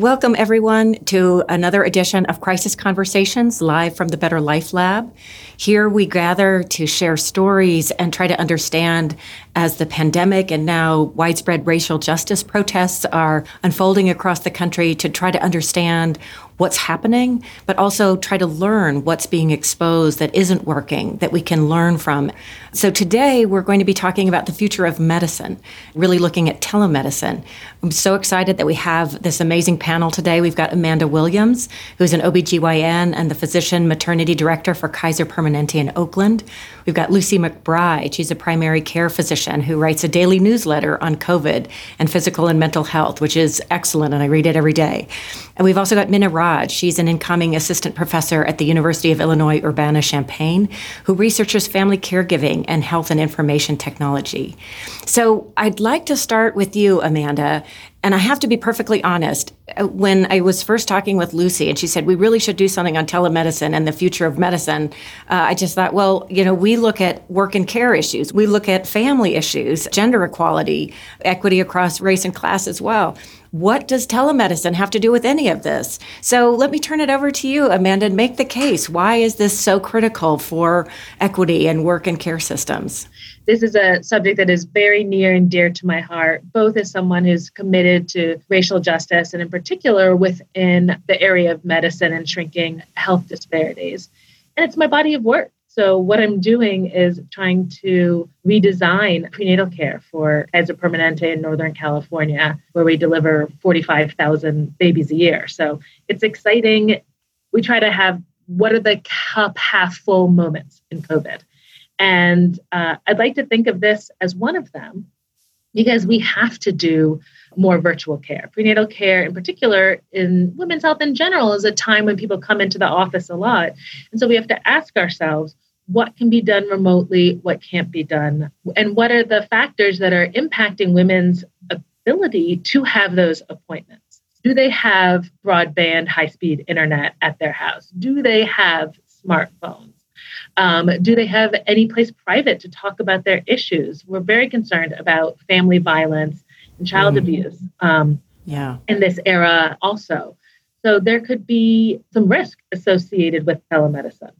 Welcome, everyone, to another edition of Crisis Conversations live from the Better Life Lab. Here we gather to share stories and try to understand as the pandemic and now widespread racial justice protests are unfolding across the country to try to understand what's happening, but also try to learn what's being exposed that isn't working that we can learn from. So today we're going to be talking about the future of medicine, really looking at telemedicine. I'm so excited that we have this amazing panel today. We've got Amanda Williams, who's an OBGYN and the physician maternity director for Kaiser Permanente in Oakland. We've got Lucy McBride. She's a primary care physician who writes a daily newsletter on COVID and physical and mental health, which is excellent, and I read it every day. And we've also got Mina Raj. She's an incoming assistant professor at the University of Illinois Urbana Champaign who researches family caregiving and health and information technology. So I'd like to start with you, Amanda. And I have to be perfectly honest. When I was first talking with Lucy and she said, we really should do something on telemedicine and the future of medicine, uh, I just thought, well, you know, we look at work and care issues, we look at family issues, gender equality, equity across race and class as well. What does telemedicine have to do with any of this? So let me turn it over to you, Amanda, and make the case. Why is this so critical for equity and work and care systems? This is a subject that is very near and dear to my heart, both as someone who's committed to racial justice and, in particular, within the area of medicine and shrinking health disparities. And it's my body of work. So, what I'm doing is trying to redesign prenatal care for Kaiser Permanente in Northern California, where we deliver 45,000 babies a year. So, it's exciting. We try to have what are the cup half full moments in COVID. And uh, I'd like to think of this as one of them because we have to do more virtual care. Prenatal care, in particular, in women's health in general, is a time when people come into the office a lot. And so we have to ask ourselves what can be done remotely, what can't be done, and what are the factors that are impacting women's ability to have those appointments. Do they have broadband, high speed internet at their house? Do they have smartphones? Um, do they have any place private to talk about their issues? We're very concerned about family violence and child mm. abuse um, yeah. in this era also. So there could be some risk associated with telemedicine.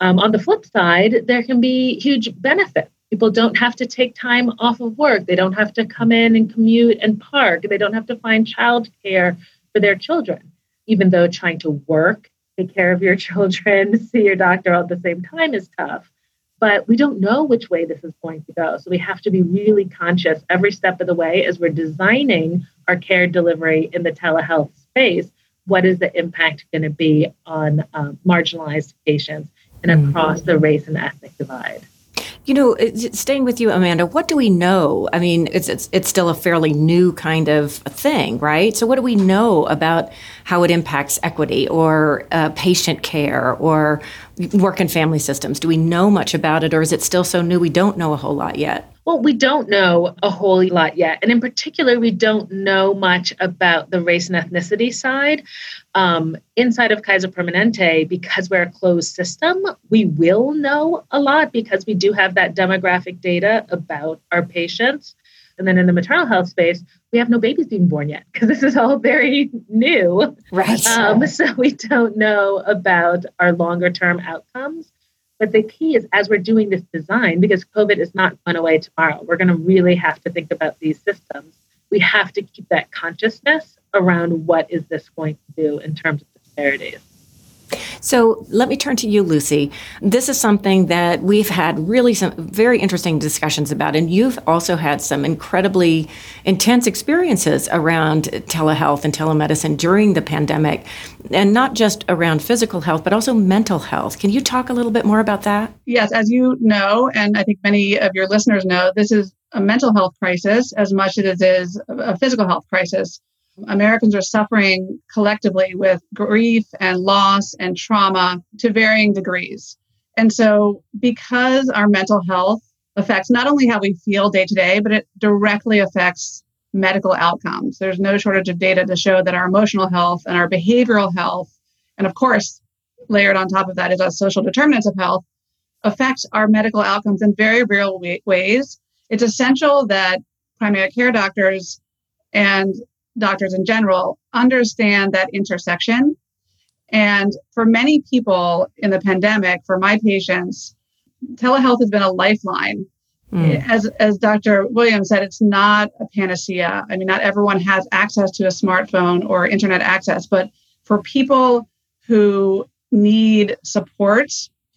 Um, on the flip side, there can be huge benefits. People don't have to take time off of work. They don't have to come in and commute and park. They don't have to find childcare for their children, even though trying to work take care of your children, see your doctor all at the same time is tough. But we don't know which way this is going to go. So we have to be really conscious every step of the way as we're designing our care delivery in the telehealth space. What is the impact going to be on um, marginalized patients and mm-hmm. across mm-hmm. the race and ethnic divide? You know, staying with you, Amanda, what do we know? I mean, it's, it's it's still a fairly new kind of thing, right? So, what do we know about how it impacts equity or uh, patient care or work and family systems? Do we know much about it, or is it still so new we don't know a whole lot yet? Well, we don't know a whole lot yet. And in particular, we don't know much about the race and ethnicity side. Um, inside of Kaiser Permanente, because we're a closed system, we will know a lot because we do have that demographic data about our patients. And then in the maternal health space, we have no babies being born yet because this is all very new. Right. Um, so we don't know about our longer term outcomes. But the key is as we're doing this design, because COVID is not going away tomorrow, we're going to really have to think about these systems. We have to keep that consciousness around what is this going to do in terms of disparities. So let me turn to you, Lucy. This is something that we've had really some very interesting discussions about, and you've also had some incredibly intense experiences around telehealth and telemedicine during the pandemic, and not just around physical health, but also mental health. Can you talk a little bit more about that? Yes, as you know, and I think many of your listeners know, this is a mental health crisis as much as it is a physical health crisis. Americans are suffering collectively with grief and loss and trauma to varying degrees. And so, because our mental health affects not only how we feel day to day, but it directly affects medical outcomes. There's no shortage of data to show that our emotional health and our behavioral health, and of course, layered on top of that is our social determinants of health, affect our medical outcomes in very real ways. It's essential that primary care doctors and doctors in general understand that intersection. And for many people in the pandemic, for my patients, telehealth has been a lifeline. Mm. As, as Dr. Williams said, it's not a panacea. I mean, not everyone has access to a smartphone or internet access, but for people who need support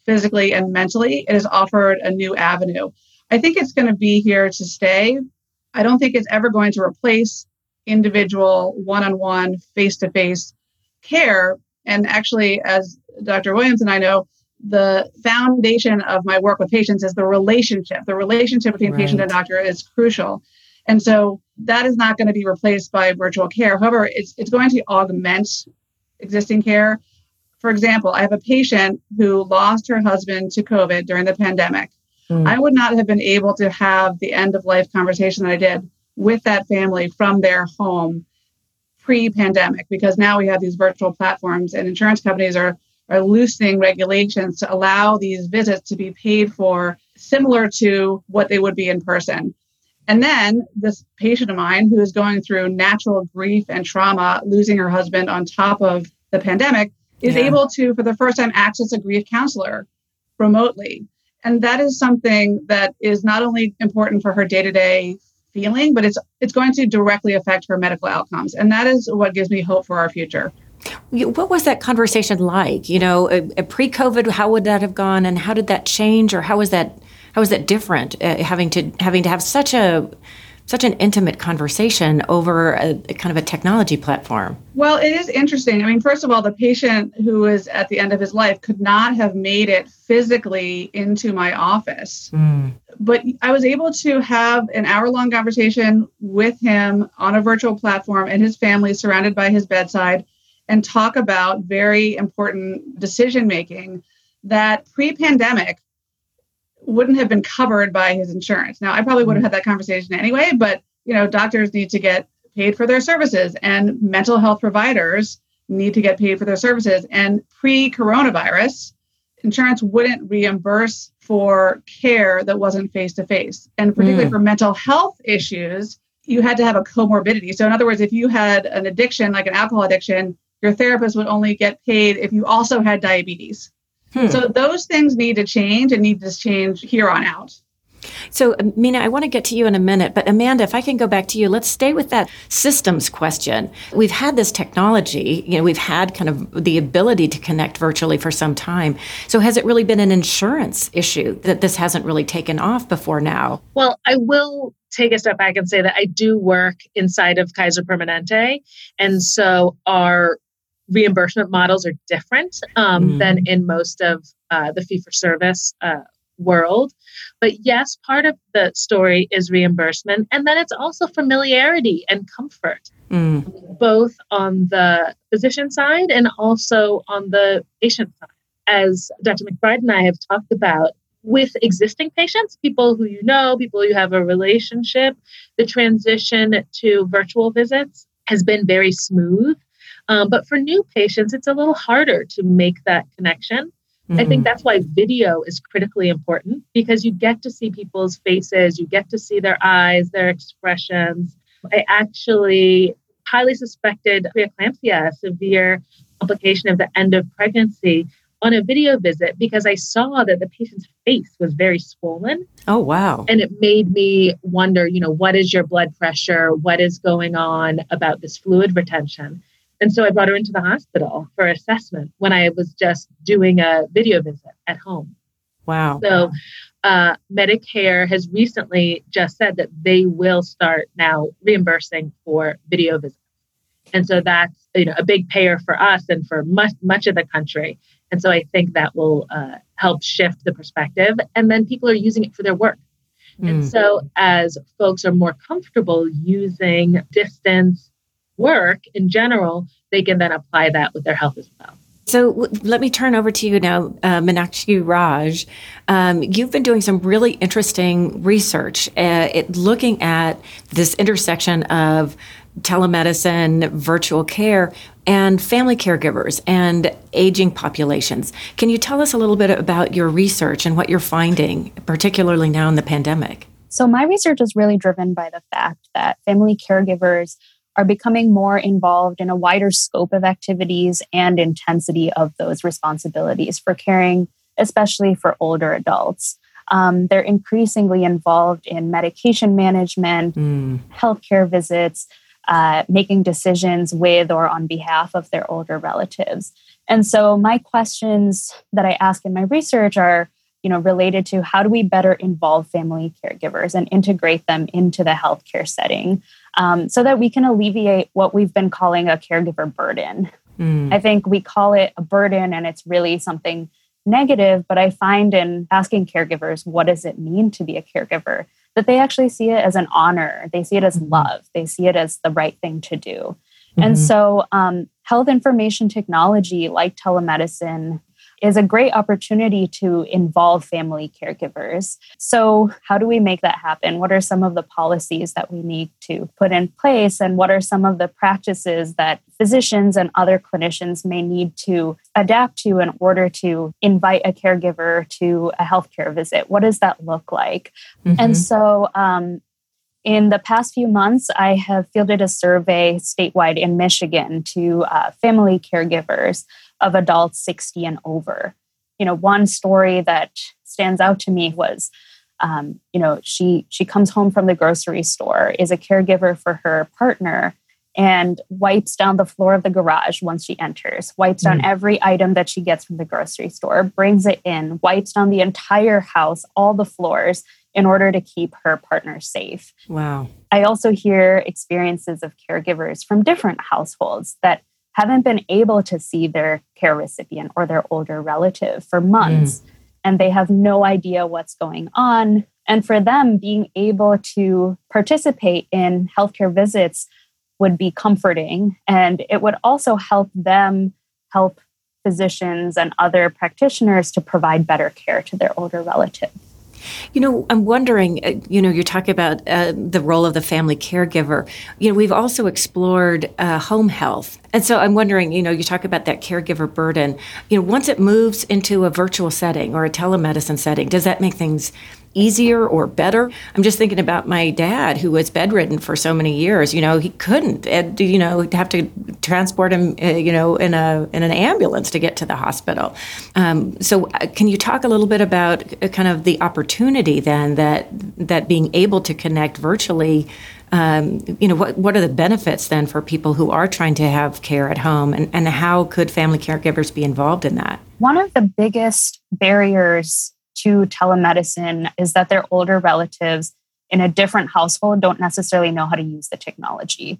physically and mentally, it has offered a new avenue. I think it's going to be here to stay. I don't think it's ever going to replace individual one on one, face to face care. And actually, as Dr. Williams and I know, the foundation of my work with patients is the relationship. The relationship between right. patient and doctor is crucial. And so that is not going to be replaced by virtual care. However, it's, it's going to augment existing care. For example, I have a patient who lost her husband to COVID during the pandemic. Mm. I would not have been able to have the end of life conversation that I did with that family from their home pre pandemic because now we have these virtual platforms and insurance companies are, are loosening regulations to allow these visits to be paid for similar to what they would be in person. And then this patient of mine who is going through natural grief and trauma, losing her husband on top of the pandemic, is yeah. able to, for the first time, access a grief counselor remotely. And that is something that is not only important for her day to day feeling, but it's it's going to directly affect her medical outcomes. And that is what gives me hope for our future. What was that conversation like? You know, pre-COVID, how would that have gone, and how did that change, or how was that how was that different? Uh, having to having to have such a such an intimate conversation over a, a, kind of a technology platform. Well, it is interesting. I mean, first of all, the patient who was at the end of his life could not have made it physically into my office. Mm. But I was able to have an hour long conversation with him on a virtual platform and his family surrounded by his bedside and talk about very important decision making that pre pandemic wouldn't have been covered by his insurance. Now, I probably would have had that conversation anyway, but you know, doctors need to get paid for their services and mental health providers need to get paid for their services. And pre-coronavirus, insurance wouldn't reimburse for care that wasn't face to face. And particularly mm. for mental health issues, you had to have a comorbidity. So in other words, if you had an addiction like an alcohol addiction, your therapist would only get paid if you also had diabetes. Hmm. So those things need to change and need to change here on out. So, Mina, I want to get to you in a minute, but Amanda, if I can go back to you, let's stay with that systems question. We've had this technology, you know, we've had kind of the ability to connect virtually for some time. So, has it really been an insurance issue that this hasn't really taken off before now? Well, I will take a step back and say that I do work inside of Kaiser Permanente. And so, our reimbursement models are different um, mm. than in most of uh, the fee for service uh, world. But yes, part of the story is reimbursement. And then it's also familiarity and comfort, mm. both on the physician side and also on the patient side. As Dr. McBride and I have talked about, with existing patients, people who you know, people you have a relationship, the transition to virtual visits has been very smooth. Um, but for new patients, it's a little harder to make that connection. Mm-hmm. I think mm-hmm. that's why video is critically important because you get to see people's faces, you get to see their eyes, their expressions. I actually highly suspected preeclampsia, a severe complication of the end of pregnancy, on a video visit because I saw that the patient's face was very swollen. Oh, wow. And it made me wonder, you know, what is your blood pressure? What is going on about this fluid retention? And so I brought her into the hospital for assessment when I was just doing a video visit at home. Wow. So uh, Medicare has recently just said that they will start now reimbursing for video visits. And so that's you know a big payer for us and for much much of the country. And so I think that will uh, help shift the perspective. And then people are using it for their work. Mm. And so as folks are more comfortable using distance work in general, they can then apply that with their health as well. So w- let me turn over to you now, uh, Meenakshi Raj. Um, you've been doing some really interesting research uh, it, looking at this intersection of telemedicine, virtual care, and family caregivers and aging populations. Can you tell us a little bit about your research and what you're finding, particularly now in the pandemic? So, my research is really driven by the fact that family caregivers are becoming more involved in a wider scope of activities and intensity of those responsibilities for caring, especially for older adults. Um, they're increasingly involved in medication management, mm. healthcare visits, uh, making decisions with or on behalf of their older relatives. And so, my questions that I ask in my research are you know related to how do we better involve family caregivers and integrate them into the healthcare setting um, so that we can alleviate what we've been calling a caregiver burden mm. i think we call it a burden and it's really something negative but i find in asking caregivers what does it mean to be a caregiver that they actually see it as an honor they see it as mm-hmm. love they see it as the right thing to do mm-hmm. and so um, health information technology like telemedicine is a great opportunity to involve family caregivers. So, how do we make that happen? What are some of the policies that we need to put in place? And what are some of the practices that physicians and other clinicians may need to adapt to in order to invite a caregiver to a healthcare visit? What does that look like? Mm-hmm. And so, um, in the past few months, I have fielded a survey statewide in Michigan to uh, family caregivers of adults 60 and over. You know, one story that stands out to me was, um, you know, she she comes home from the grocery store, is a caregiver for her partner, and wipes down the floor of the garage once she enters, wipes down mm. every item that she gets from the grocery store, brings it in, wipes down the entire house, all the floors, in order to keep her partner safe. Wow. I also hear experiences of caregivers from different households that haven't been able to see their care recipient or their older relative for months mm. and they have no idea what's going on. And for them, being able to participate in healthcare visits would be comforting. And it would also help them help physicians and other practitioners to provide better care to their older relative. You know, I'm wondering, uh, you know, you're talking about uh, the role of the family caregiver. You know, we've also explored uh, home health. And so I'm wondering, you know, you talk about that caregiver burden. You know, once it moves into a virtual setting or a telemedicine setting, does that make things easier or better. I'm just thinking about my dad who was bedridden for so many years. You know, he couldn't, you know, have to transport him, uh, you know, in a in an ambulance to get to the hospital. Um, so, uh, can you talk a little bit about uh, kind of the opportunity then that that being able to connect virtually? Um, you know, what, what are the benefits then for people who are trying to have care at home and, and how could family caregivers be involved in that? One of the biggest barriers to telemedicine is that their older relatives in a different household don't necessarily know how to use the technology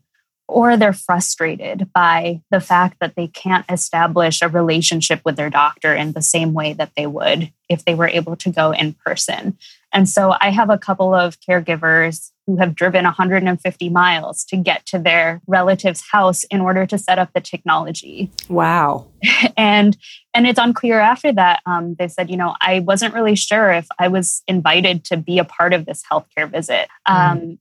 or they're frustrated by the fact that they can't establish a relationship with their doctor in the same way that they would if they were able to go in person. And so I have a couple of caregivers who have driven 150 miles to get to their relative's house in order to set up the technology. Wow. and and it's unclear after that. Um, they said, you know, I wasn't really sure if I was invited to be a part of this healthcare visit. Mm.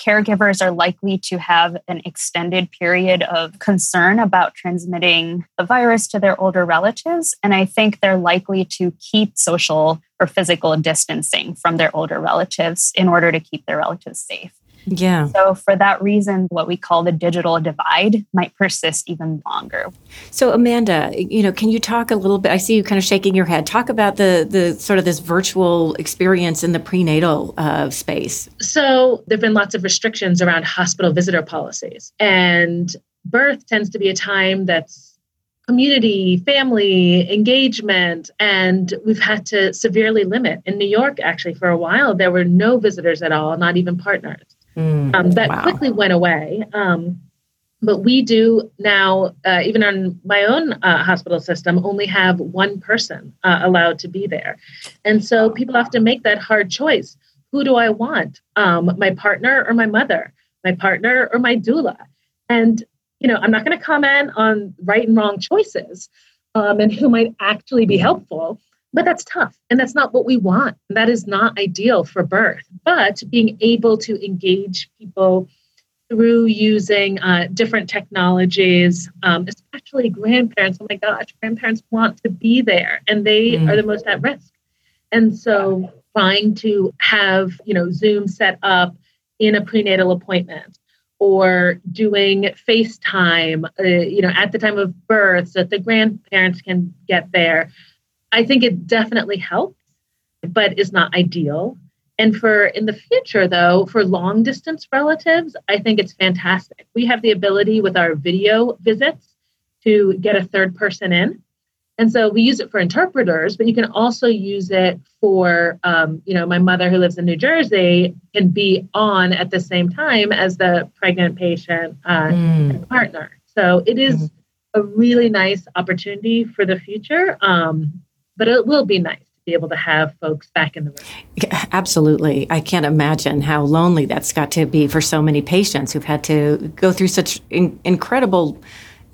Caregivers are likely to have an extended period of concern about transmitting the virus to their older relatives. And I think they're likely to keep social or physical distancing from their older relatives in order to keep their relatives safe. Yeah. So, for that reason, what we call the digital divide might persist even longer. So, Amanda, you know, can you talk a little bit? I see you kind of shaking your head. Talk about the the sort of this virtual experience in the prenatal uh, space. So, there've been lots of restrictions around hospital visitor policies, and birth tends to be a time that's community, family, engagement, and we've had to severely limit. In New York, actually, for a while, there were no visitors at all, not even partners. Mm, um, that wow. quickly went away. Um, but we do now, uh, even on my own uh, hospital system, only have one person uh, allowed to be there. And so people have to make that hard choice. Who do I want? Um, my partner or my mother? My partner or my doula? And, you know, I'm not going to comment on right and wrong choices um, and who might actually be helpful. But that's tough. And that's not what we want. That is not ideal for birth. But being able to engage people through using uh, different technologies, um, especially grandparents. Oh my gosh, grandparents want to be there and they mm. are the most at risk. And so trying to have, you know, Zoom set up in a prenatal appointment or doing FaceTime, uh, you know, at the time of birth so that the grandparents can get there. I think it definitely helps, but is not ideal. And for in the future, though, for long distance relatives, I think it's fantastic. We have the ability with our video visits to get a third person in. And so we use it for interpreters, but you can also use it for, um, you know, my mother who lives in New Jersey can be on at the same time as the pregnant patient uh, mm. partner. So it is mm. a really nice opportunity for the future, um, but it will be nice to be able to have folks back in the room. Yeah, absolutely. I can't imagine how lonely that's got to be for so many patients who've had to go through such in- incredible.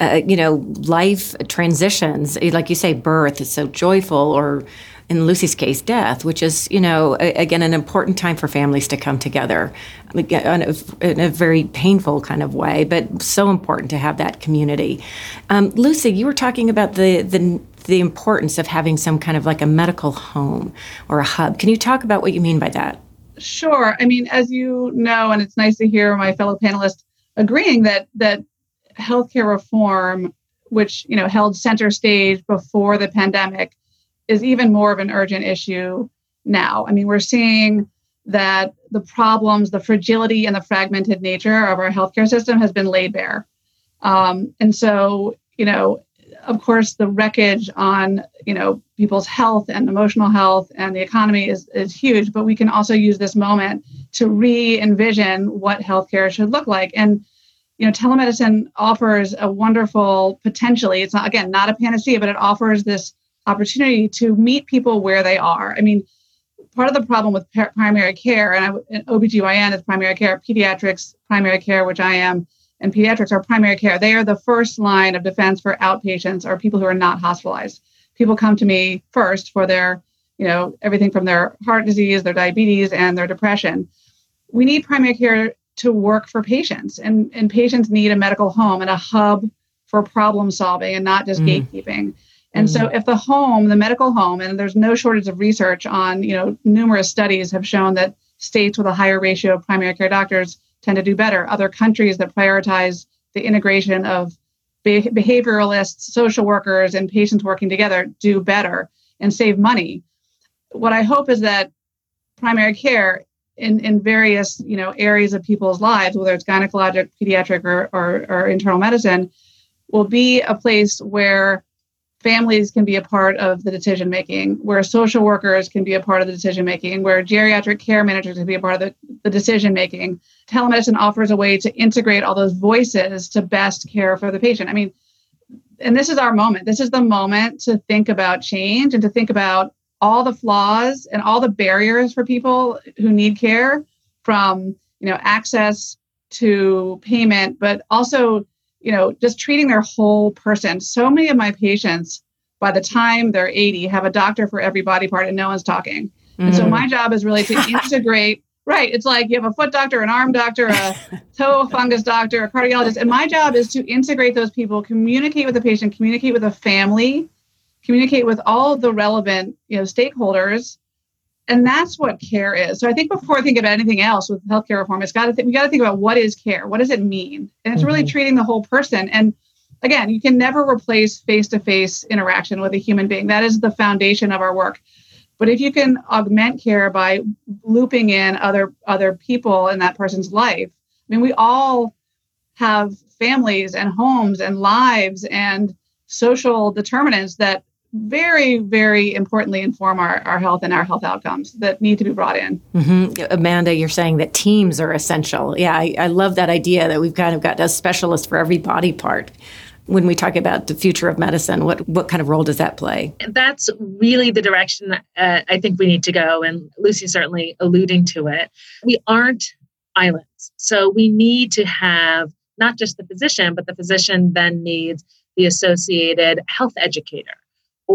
Uh, you know, life transitions, like you say, birth is so joyful, or in Lucy's case, death, which is, you know, a, again, an important time for families to come together in a, in a, very painful kind of way, but so important to have that community. Um, Lucy, you were talking about the, the the importance of having some kind of like a medical home or a hub. Can you talk about what you mean by that? Sure. I mean, as you know, and it's nice to hear my fellow panelists agreeing that that healthcare reform, which you know held center stage before the pandemic, is even more of an urgent issue now. I mean, we're seeing that the problems, the fragility, and the fragmented nature of our healthcare system has been laid bare. Um, and so, you know, of course, the wreckage on you know people's health and emotional health and the economy is is huge. But we can also use this moment to re-envision what healthcare should look like. And you know, telemedicine offers a wonderful potentially. It's not again not a panacea, but it offers this opportunity to meet people where they are. I mean, part of the problem with primary care, and, and OBGYN is primary care, pediatrics primary care, which I am and pediatrics are primary care. They are the first line of defense for outpatients or people who are not hospitalized. People come to me first for their, you know, everything from their heart disease, their diabetes, and their depression. We need primary care to work for patients, and, and patients need a medical home and a hub for problem solving and not just mm. gatekeeping. And mm. so if the home, the medical home, and there's no shortage of research on, you know, numerous studies have shown that states with a higher ratio of primary care doctors tend to do better. Other countries that prioritize the integration of behavioralists, social workers, and patients working together do better and save money. What I hope is that primary care in, in various you know areas of people's lives, whether it's gynecologic, pediatric, or, or, or internal medicine, will be a place where families can be a part of the decision making, where social workers can be a part of the decision making, where geriatric care managers can be a part of the, the decision making. Telemedicine offers a way to integrate all those voices to best care for the patient. I mean, and this is our moment. This is the moment to think about change and to think about all the flaws and all the barriers for people who need care from, you know, access to payment, but also you know, just treating their whole person. So many of my patients, by the time they're 80, have a doctor for every body part and no one's talking. Mm-hmm. And so mm. my job is really to integrate. right. It's like you have a foot doctor, an arm doctor, a toe fungus doctor, a cardiologist. And my job is to integrate those people, communicate with the patient, communicate with the family, communicate with all the relevant, you know, stakeholders and that's what care is. So I think before I think about anything else with healthcare reform, it's got to think we got to think about what is care. What does it mean? And it's mm-hmm. really treating the whole person. And again, you can never replace face-to-face interaction with a human being. That is the foundation of our work. But if you can augment care by looping in other other people in that person's life, I mean, we all have families and homes and lives and social determinants that very, very importantly inform our, our health and our health outcomes that need to be brought in. Mm-hmm. Amanda, you're saying that teams are essential. Yeah, I, I love that idea that we've kind of got a specialist for every body part when we talk about the future of medicine what what kind of role does that play that's really the direction uh, i think we need to go and lucy's certainly alluding to it we aren't islands so we need to have not just the physician but the physician then needs the associated health educator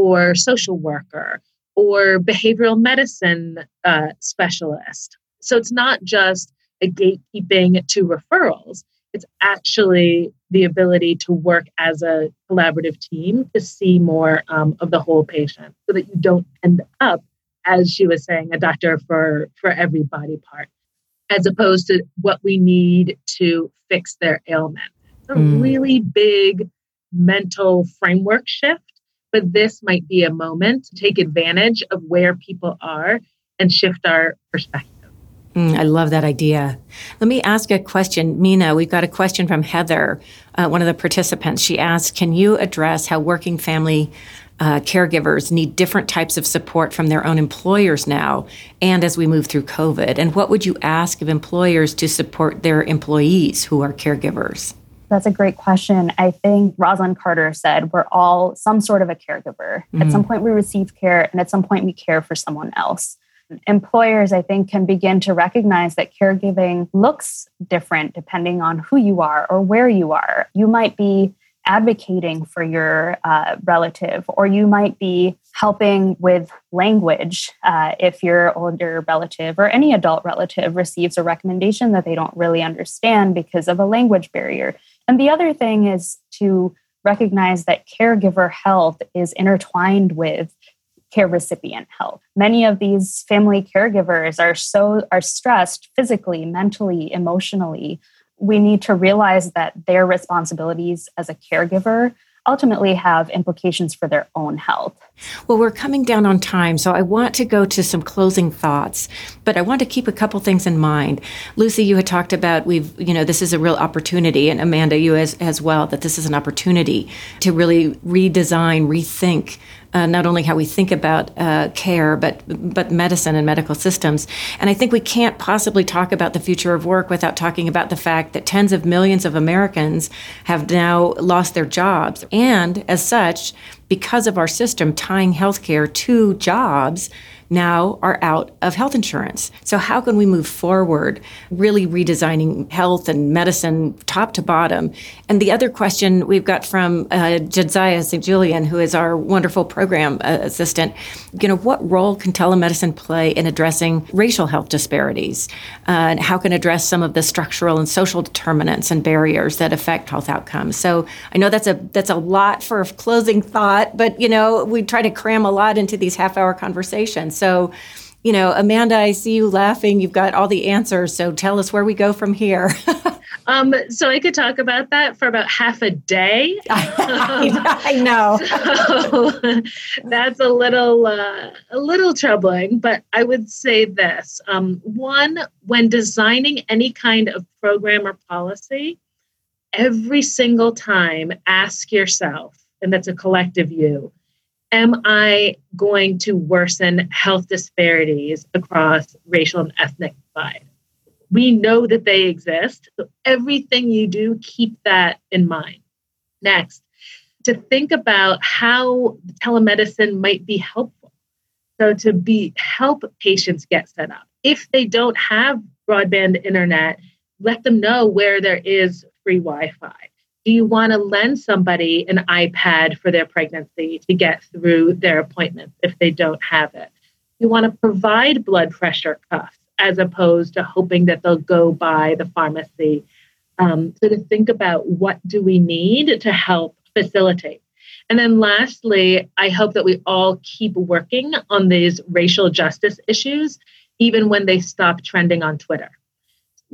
or social worker or behavioral medicine uh, specialist. So it's not just a gatekeeping to referrals, it's actually the ability to work as a collaborative team to see more um, of the whole patient so that you don't end up, as she was saying, a doctor for, for every body part. as opposed to what we need to fix their ailment. It's a mm. really big mental framework shift, but this might be a moment to take advantage of where people are and shift our perspective. Mm, I love that idea. Let me ask a question. Mina, we've got a question from Heather, uh, one of the participants. She asked Can you address how working family uh, caregivers need different types of support from their own employers now and as we move through COVID? And what would you ask of employers to support their employees who are caregivers? That's a great question. I think Rosalynn Carter said we're all some sort of a caregiver. Mm-hmm. At some point, we receive care, and at some point, we care for someone else employers, I think, can begin to recognize that caregiving looks different depending on who you are or where you are. You might be advocating for your uh, relative, or you might be helping with language uh, if your older relative or any adult relative receives a recommendation that they don't really understand because of a language barrier. And the other thing is to recognize that caregiver health is intertwined with care recipient health. Many of these family caregivers are so are stressed physically, mentally, emotionally. We need to realize that their responsibilities as a caregiver ultimately have implications for their own health. Well, we're coming down on time, so I want to go to some closing thoughts, but I want to keep a couple things in mind. Lucy, you had talked about we've, you know, this is a real opportunity, and Amanda, you as, as well, that this is an opportunity to really redesign, rethink uh, not only how we think about uh, care, but but medicine and medical systems. And I think we can't possibly talk about the future of work without talking about the fact that tens of millions of Americans have now lost their jobs, and as such, because of our system tying healthcare to jobs now are out of health insurance. So, how can we move forward, really redesigning health and medicine top to bottom? And the other question we've got from uh, Jediah St. Julian, who is our wonderful program uh, assistant, you know, what role can telemedicine play in addressing racial health disparities? Uh, and how can address some of the structural and social determinants and barriers that affect health outcomes? So, I know that's a that's a lot for a closing thought, but you know, we try to cram a lot into these half hour conversations. So, you know, Amanda, I see you laughing. You've got all the answers. So tell us where we go from here. um, so I could talk about that for about half a day. I know. So that's a little uh, a little troubling, but I would say this: um, one, when designing any kind of program or policy, every single time, ask yourself, and that's a collective you am I going to worsen health disparities across racial and ethnic divide? We know that they exist. So everything you do, keep that in mind. Next, to think about how telemedicine might be helpful. So to be help patients get set up. If they don't have broadband internet, let them know where there is free Wi-Fi do you want to lend somebody an iPad for their pregnancy to get through their appointments if they don't have it? You want to provide blood pressure cuffs as opposed to hoping that they'll go by the pharmacy. Um, so to think about what do we need to help facilitate. And then lastly, I hope that we all keep working on these racial justice issues, even when they stop trending on Twitter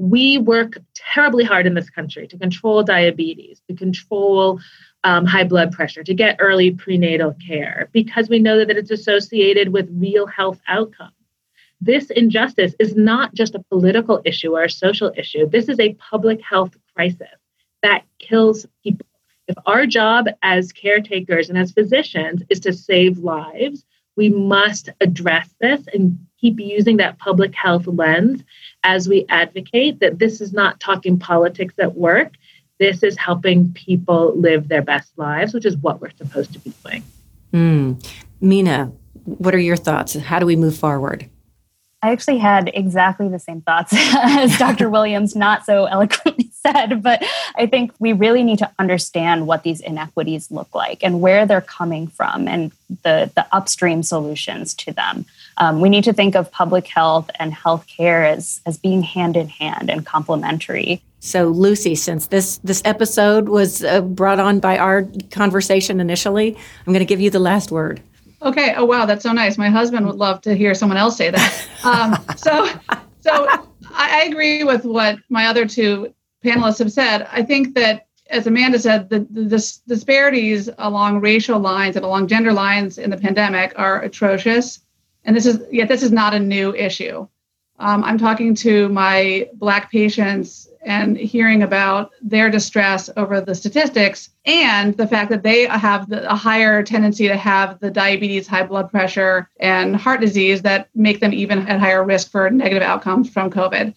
we work terribly hard in this country to control diabetes, to control um, high blood pressure, to get early prenatal care, because we know that it's associated with real health outcomes. This injustice is not just a political issue or a social issue. This is a public health crisis that kills people. If our job as caretakers and as physicians is to save lives, we must address this and keep using that public health lens as we advocate that this is not talking politics at work. This is helping people live their best lives, which is what we're supposed to be doing. Mm. Mina, what are your thoughts? How do we move forward? I actually had exactly the same thoughts as Dr. Williams, not so eloquently said, but I think we really need to understand what these inequities look like and where they're coming from and the, the upstream solutions to them. Um, we need to think of public health and healthcare as, as being hand in hand and complementary. So, Lucy, since this this episode was uh, brought on by our conversation initially, I'm going to give you the last word. Okay. Oh, wow. That's so nice. My husband would love to hear someone else say that. Um, so, so I agree with what my other two panelists have said. I think that, as Amanda said, the, the, the disparities along racial lines and along gender lines in the pandemic are atrocious. And this is yet this is not a new issue. Um, I'm talking to my Black patients and hearing about their distress over the statistics and the fact that they have the, a higher tendency to have the diabetes, high blood pressure, and heart disease that make them even at higher risk for negative outcomes from COVID.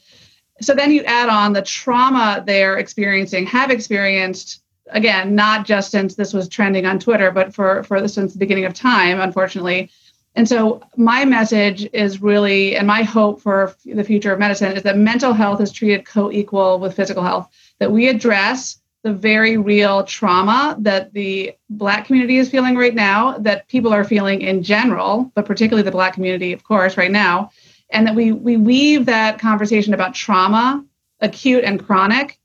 So then you add on the trauma they're experiencing, have experienced, again, not just since this was trending on Twitter, but for, for since the beginning of time, unfortunately. And so, my message is really, and my hope for the future of medicine is that mental health is treated co equal with physical health, that we address the very real trauma that the Black community is feeling right now, that people are feeling in general, but particularly the Black community, of course, right now, and that we, we weave that conversation about trauma, acute and chronic,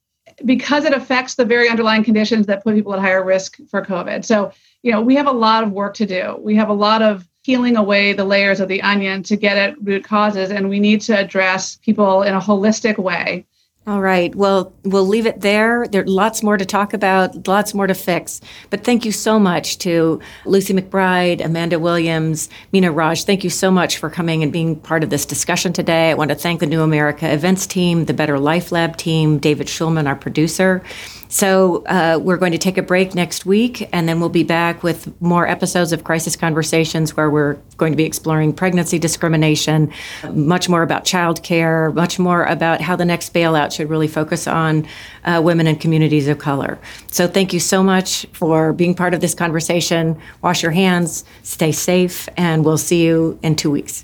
because it affects the very underlying conditions that put people at higher risk for COVID. So, you know, we have a lot of work to do. We have a lot of peeling away the layers of the onion to get at root causes. And we need to address people in a holistic way. All right. Well, we'll leave it there. There's lots more to talk about, lots more to fix. But thank you so much to Lucy McBride, Amanda Williams, Mina Raj. Thank you so much for coming and being part of this discussion today. I want to thank the New America Events team, the Better Life Lab team, David Schulman, our producer. So uh, we're going to take a break next week, and then we'll be back with more episodes of Crisis Conversations where we're going to be exploring pregnancy discrimination, much more about childcare, much more about how the next bailout should really focus on uh, women and communities of color. So thank you so much for being part of this conversation. Wash your hands, stay safe, and we'll see you in two weeks.